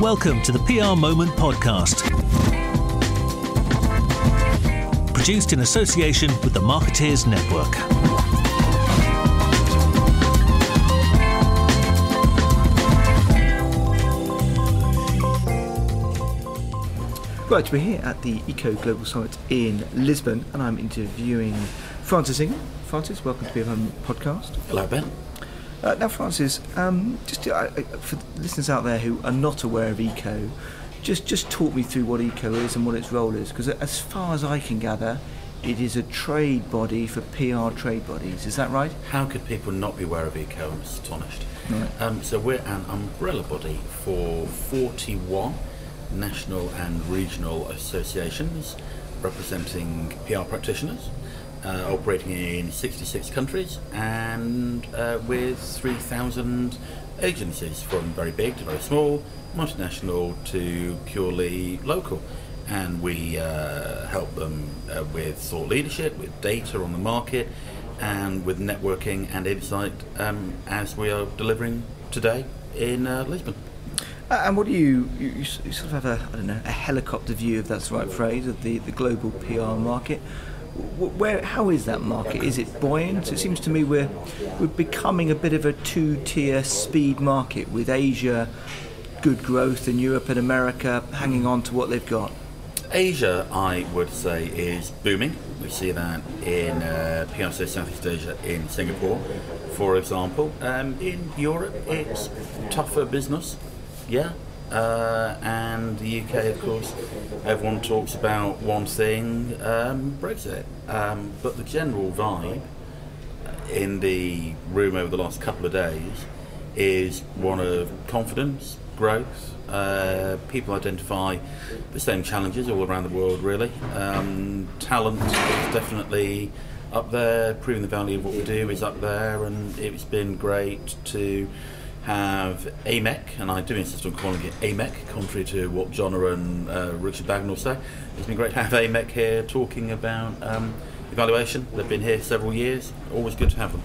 Welcome to the PR Moment podcast. Produced in association with the Marketeers Network. Right, we're here at the ICCO Global Summit in Lisbon, and I'm interviewing Francis Ingham. Francis, welcome to the PR Moment podcast. Hello, Ben. Uh, now, Francis, um, just uh, uh, for listeners out there who are not aware of ICCO, just just talk me through what ICCO is and what its role is, because as far as I can gather, it is a trade body for PR trade bodies. Is that right? How could people not be aware of ICCO? I'm astonished. Right. Um, so we're an umbrella body for 41 national and regional associations representing PR practitioners, uh, operating in 66 countries and uh, with 3,000 agencies from very big to very small, multinational to purely local. And we uh, help them uh, with thought leadership, with data on the market, and with networking and insight um, as we are delivering today in uh, Lisbon. And what do you, you, you you sort of have a, I don't know, a helicopter view, if that's the right phrase, of the, the global PR market. Wh- Where, how is that market? Is it buoyant? It seems to me we're, we're becoming a bit of a two-tier speed market with Asia, good growth, and Europe and America hanging on to what they've got. Asia, I would say, is booming. We see that in uh, PRC Southeast Asia, in Singapore, for example. Um, in Europe, it's tougher business, yeah. Uh, and the UK, of course, everyone talks about one thing um, Brexit. Um, but the general vibe in the room over the last couple of days is one of confidence, growth. Uh, people identify the same challenges all around the world, really. Um, talent is definitely up there, proving the value of what we do is up there, and it's been great to have AMEC, and I do insist on calling it AMEC, contrary to what John and uh, Richard Bagnall say. It's been great to have AMEC here talking about um, evaluation. They've been here several years, always good to have them.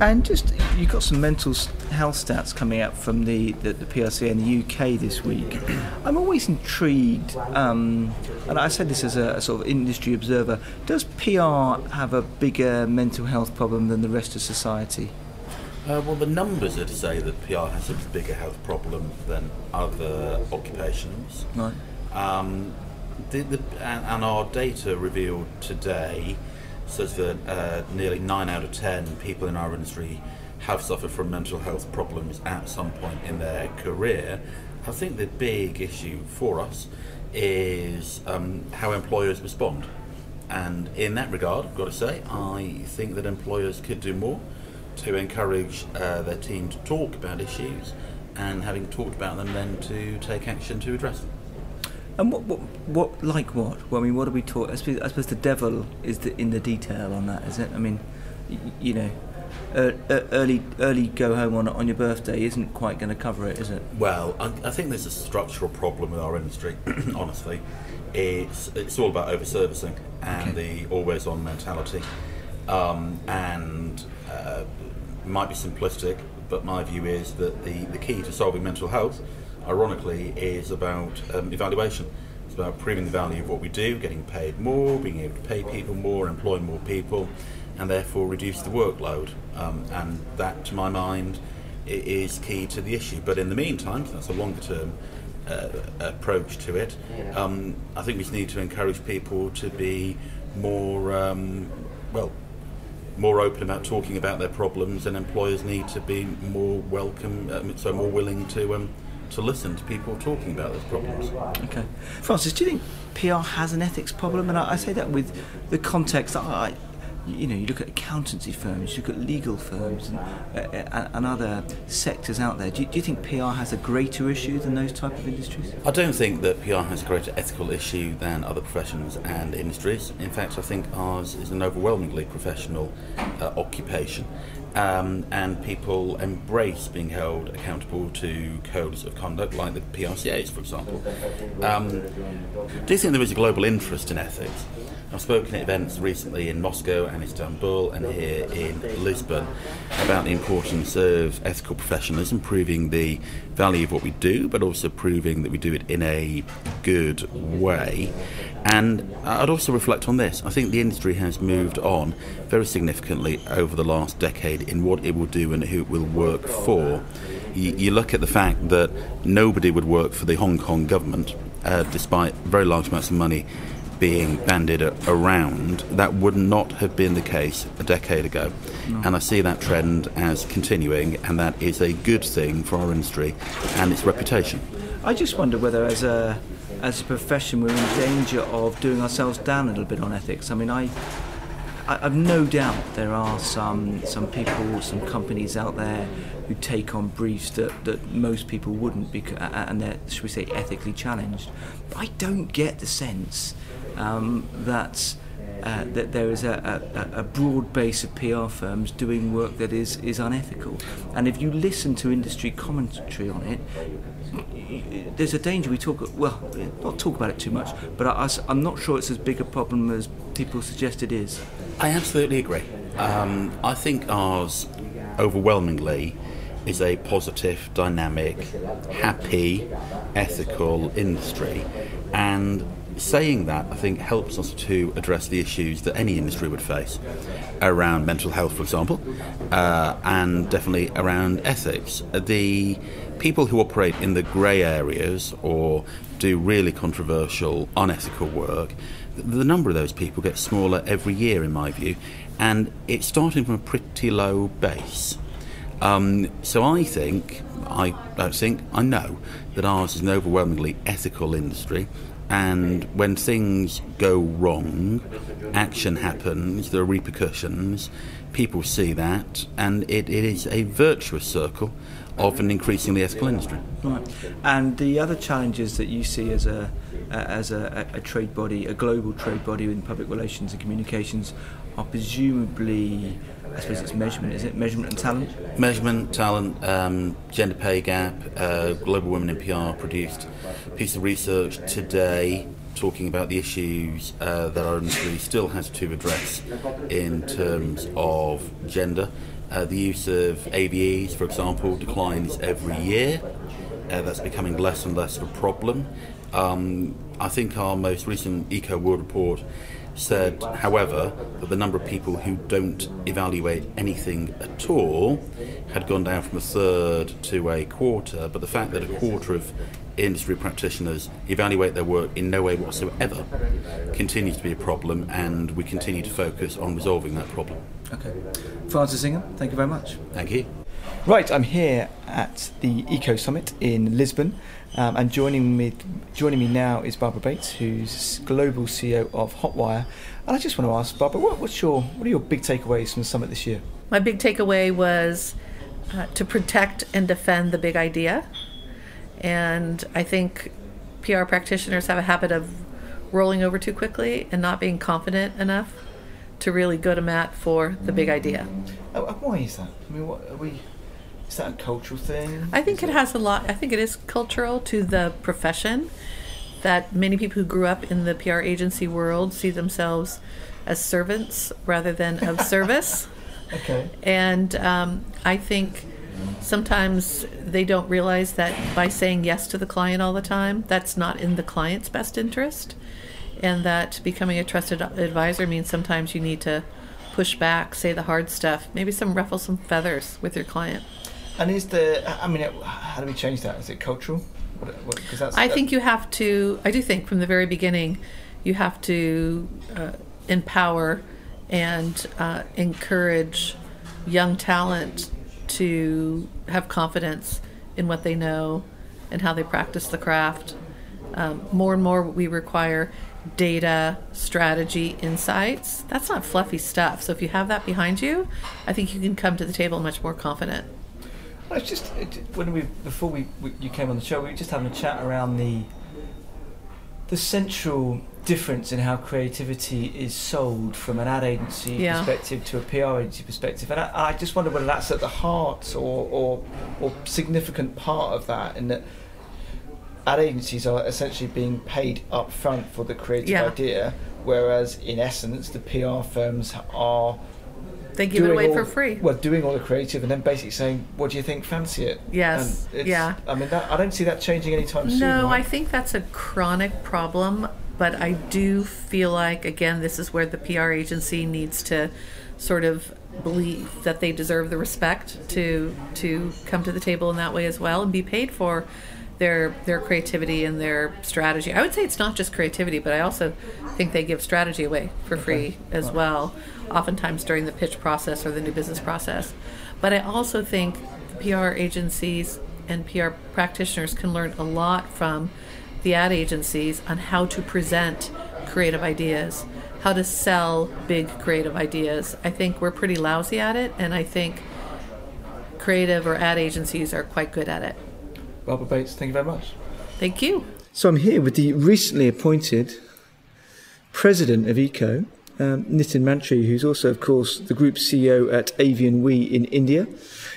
And just, you've got some mental health stats coming out from the, the, the PRC in the UK this week. I'm always intrigued, um, and I said this as a, a sort of industry observer. Does PR have a bigger mental health problem than the rest of society? Uh, well, the numbers are to say that PR has a bigger health problem than other occupations. Right. Um, the, the, and, and our data revealed today says that uh, nearly 9 out of 10 people in our industry have suffered from mental health problems at some point in their career. I think the big issue for us is um, how employers respond. And in that regard, I've got to say, I think that employers could do more to encourage uh, their team to talk about issues and having talked about them, then to take action to address them. And what, what, what, like what? Well, I mean, what are we taught? I suppose, I suppose the devil is the, in the detail on that, is it? I mean, y- you know, uh, uh, early, early go home on on your birthday isn't quite going to cover it, is it? Well, I, I think there's a structural problem with our industry. honestly, it's it's all about overservicing and Okay. the always-on mentality, um, and uh, might be simplistic, but my view is that the the key to solving mental health, ironically, is about um, evaluation. It's about proving the value of what we do, getting paid more, being able to pay people more, employ more people, and therefore reduce the workload. Um, and that, to my mind, is key to the issue. But in the meantime, that's a longer term uh, approach to it. Um, I think we just need to encourage people to be more, um, well, more open about talking about their problems, and employers need to be more welcome, um, so more willing to um, to listen to people talking about those problems. Okay. Francis, do you think PR has an ethics problem? And I, I say that with the context I, you know, you look at accountancy firms, you look at legal firms, and, uh, uh, and other sectors out there. Do you, do you think PR has a greater issue than those type of industries? I don't think that PR has a greater ethical issue than other professions and industries. In fact, I think ours is an overwhelmingly professional uh, occupation. Um, and people embrace being held accountable to codes of conduct like the PRCAs, for example. Um, do you think there is a global interest in ethics? I've spoken at events recently in Moscow and Istanbul and here in Lisbon about the importance of ethical professionalism, proving the value of what we do, but also proving that we do it in a good way. And I'd also reflect on this. I think the industry has moved on very significantly over the last decade in what it will do and who it will work for. You, you look at the fact that nobody would work for the Hong Kong government, uh, despite very large amounts of money being bandied around, that would not have been the case a decade ago. No. And I see that trend as continuing, and that is a good thing for our industry and its reputation. I just wonder whether, as a as a profession, we're in danger of doing ourselves down a little bit on ethics. I mean, I, I have no doubt there are some some people, some companies out there who take on briefs that, that most people wouldn't, because, and they're, should we say, ethically challenged. But I don't get the sense um, that. Uh, that there is a, a, a, broad base of PR firms doing work that is, is unethical. And if you listen to industry commentary on it, there's a danger we talk well not talk about it too much but I, am not sure it's as big a problem as people suggest it is I absolutely agree um, I think ours overwhelmingly is a positive dynamic happy ethical industry and saying that I think helps us to address the issues that any industry would face around mental health for example uh, and definitely around ethics the people who operate in the grey areas or do really controversial, unethical work, the number of those people gets smaller every year, in my view, and it's starting from a pretty low base. Um, so I think, I don't think, I know that ours is an overwhelmingly ethical industry, and when things go wrong, action happens, there are repercussions, people see that, and it, it is a virtuous circle of an increasingly ethical industry. Right. And the other challenges that you see as a as a, a, trade body, a global trade body in public relations and communications, are presumably, I suppose it's measurement, is it? Measurement and talent? Measurement, talent, um, gender pay gap. Uh, Global Women in PR produced a piece of research today talking about the issues uh, that our industry still has to address in terms of gender. Uh, the use of AVEs, for example, declines every year. Uh, that's becoming less and less of a problem. Um, I think our most recent ICCO World Report said, however, that the number of people who don't evaluate anything at all had gone down from a third to a quarter, but the fact that a quarter of industry practitioners evaluate their work in no way whatsoever continues to be a problem, and we continue to focus on resolving that problem. Okay. Francis Ingham, thank you very much. Thank you. Right, I'm here at the ICCO Summit in Lisbon, um, and joining me joining me now is Barbara Bates, who's global CEO of Hotwire. And I just want to ask Barbara, what, what's your what are your big takeaways from the summit this year? My big takeaway was uh, to protect and defend the big idea, and I think PR practitioners have a habit of rolling over too quickly and not being confident enough to really go to Matt for the big idea. Oh, why is that? I mean, what are we? Is that a cultural thing? I think it has a lot. I think it is cultural to the profession that many people who grew up in the PR agency world see themselves as servants rather than of service. Okay. And um, I think sometimes they don't realize that by saying yes to the client all the time, that's not in the client's best interest and that becoming a trusted advisor means sometimes you need to push back, say the hard stuff, maybe some ruffle some feathers with your client. And is the, I mean, how do we change that? Is it cultural? What, what, that's, I think you have to, I do think from the very beginning, you have to uh, empower and uh, encourage young talent to have confidence in what they know and how they practice the craft. Um, more and more, we require data, strategy, insights. That's not fluffy stuff. So if you have that behind you, I think you can come to the table much more confident. It's just when we before we, we, you came on the show, we were just having a chat around the the central difference in how creativity is sold from an ad agency yeah. perspective to a PR agency perspective, and I, I, just wonder whether that's at the heart or, or or significant part of that, in that ad agencies are essentially being paid up front for the creative yeah. idea, whereas in essence the PR firms are They give it away all- for free. Well, doing all the creative and then basically saying, "What do you think? Fancy it?" Yes, And it's- yeah. I mean, that, I don't see that changing anytime soon. No, I think that's a chronic problem, but I do feel like, again, this is where the PR agency needs to sort of believe that they deserve the respect to to come to the table in that way as well and be paid for their their creativity and their strategy. I would say it's not just creativity, but I also think they give strategy away for free as well, oftentimes during the pitch process or the new business process. But I also think PR agencies and PR practitioners can learn a lot from the ad agencies on how to present creative ideas, how to sell big creative ideas. I think we're pretty lousy at it, and I think creative or ad agencies are quite good at it. Barbara Bates, thank you very much. Thank you. So I'm here with the recently appointed president of ICCO, um, Nitin Mantri, who's also, of course, the group CEO at Avian WE in India.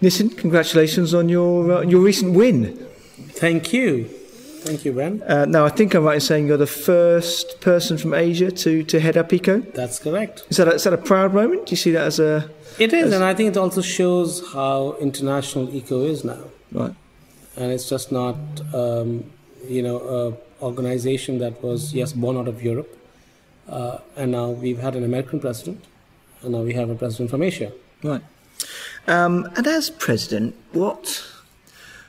Nitin, congratulations on your uh, your recent win. Thank you. Thank you, Ben. Uh, now, I think I'm right in saying you're the first person from Asia to, to head up ICCO. That's correct. Is that, a, is that a proud moment? Do you see that as a It is, As- and I think it also shows how international ICCO is now. right? And it's just not, um, you know, a organization that was yes born out of Europe, uh, and now we've had an American president, and now we have a president from Asia. Right. Um, and as president, what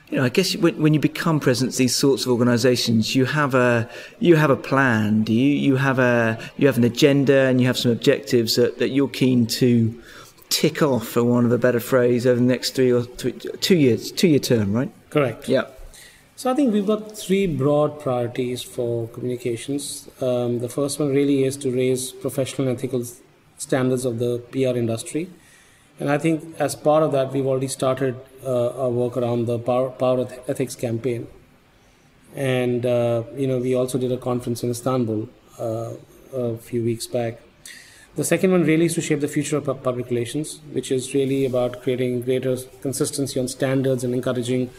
you know, I guess when, when you become president these sorts of organisations, you have a you have a plan. Do you? You have a you have an agenda and you have some objectives that, that you're keen to tick off, for want of a better phrase, over the next three or three, two years, two year term, right? Correct. Yeah. So I think we've got three broad priorities for communications. Um, the first one really is to raise professional and ethical standards of the PR industry. And I think as part of that, we've already started uh, our work around the Power, Power Ethics campaign. And, uh, you know, we also did a conference in Istanbul uh, a few weeks back. The second one really is to shape the future of public relations, which is really about creating greater consistency on standards and encouraging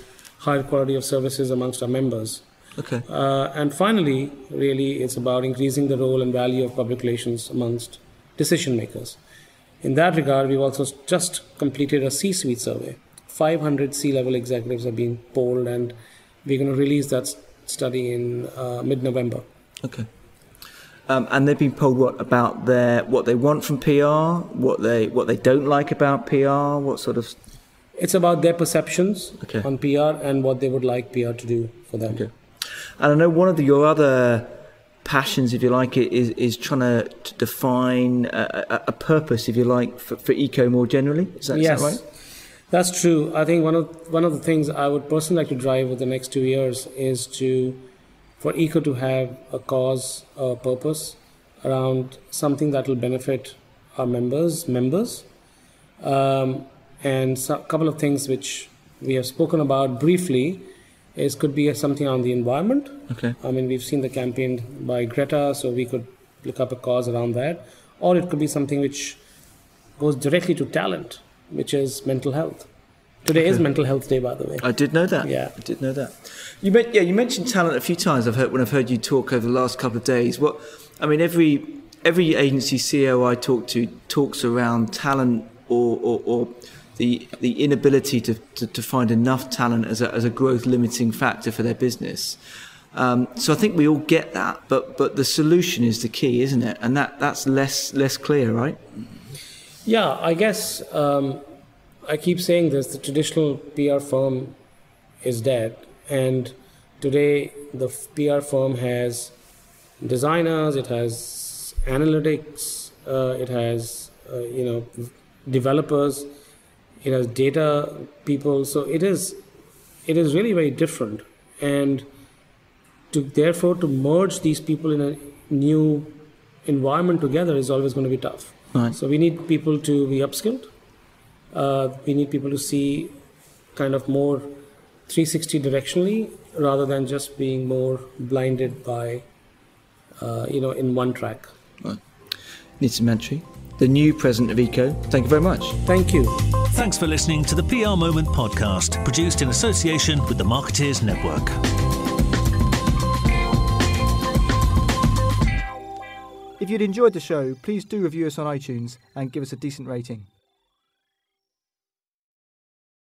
higher quality of services amongst our members. Okay. Uh, and finally, really, it's about increasing the role and value of public relations amongst decision makers. In that regard, we've also just completed a C suite survey. 500 C level executives have been polled, and we're going to release that study in uh, mid November. Okay. Um, and they've been polled what about their what they want from PR, what they what they don't like about PR, what sort of It's about their perceptions Okay. on PR and what they would like PR to do for them. Okay. And I know one of the, your other passions, if you like it, is, is trying to, to define a, a, purpose, if you like, for, for ICCO more generally. Is that, is yes, that right? that's true. I think one of one of the things I would personally like to drive over the next two years is to for ICCO to have a cause, a purpose around something that will benefit our members, members, um, and a couple of things which we have spoken about briefly is could be something on the environment. Okay. I mean, we've seen the campaign by Greta, so we could look up a cause around that, or it could be something which goes directly to talent, which is mental health. Today is Mental Health Day, by the way. I did know that. Yeah. I did know that. You meant, yeah, you mentioned talent a few times. I've heard when I've heard you talk over the last couple of days. What I mean, every every agency CEO I talk to talks around talent or, or, or the the inability to, to, to find enough talent as a, as a growth limiting factor for their business. Um, so I think we all get that, but but the solution is the key, isn't it? And that, that's less less clear, right? Yeah, I guess um, I keep saying this the traditional PR firm is dead, and today the PR firm has designers, it has analytics, uh, it has uh, you know developers, it has data people. So it is it is really very different, and to therefore to merge these people in a new environment together is always going to be tough. Right. So we need people to be upskilled. Uh, we need people to see kind of more 360 directionally rather than just being more blinded by, uh, you know, in one track. Nitin Mantri, the new president of ICCO. Thank you very much. Thank you. Thanks for listening to the PR Moment podcast, produced in association with the Marketeers Network. If you'd enjoyed the show, please do review us on iTunes and give us a decent rating.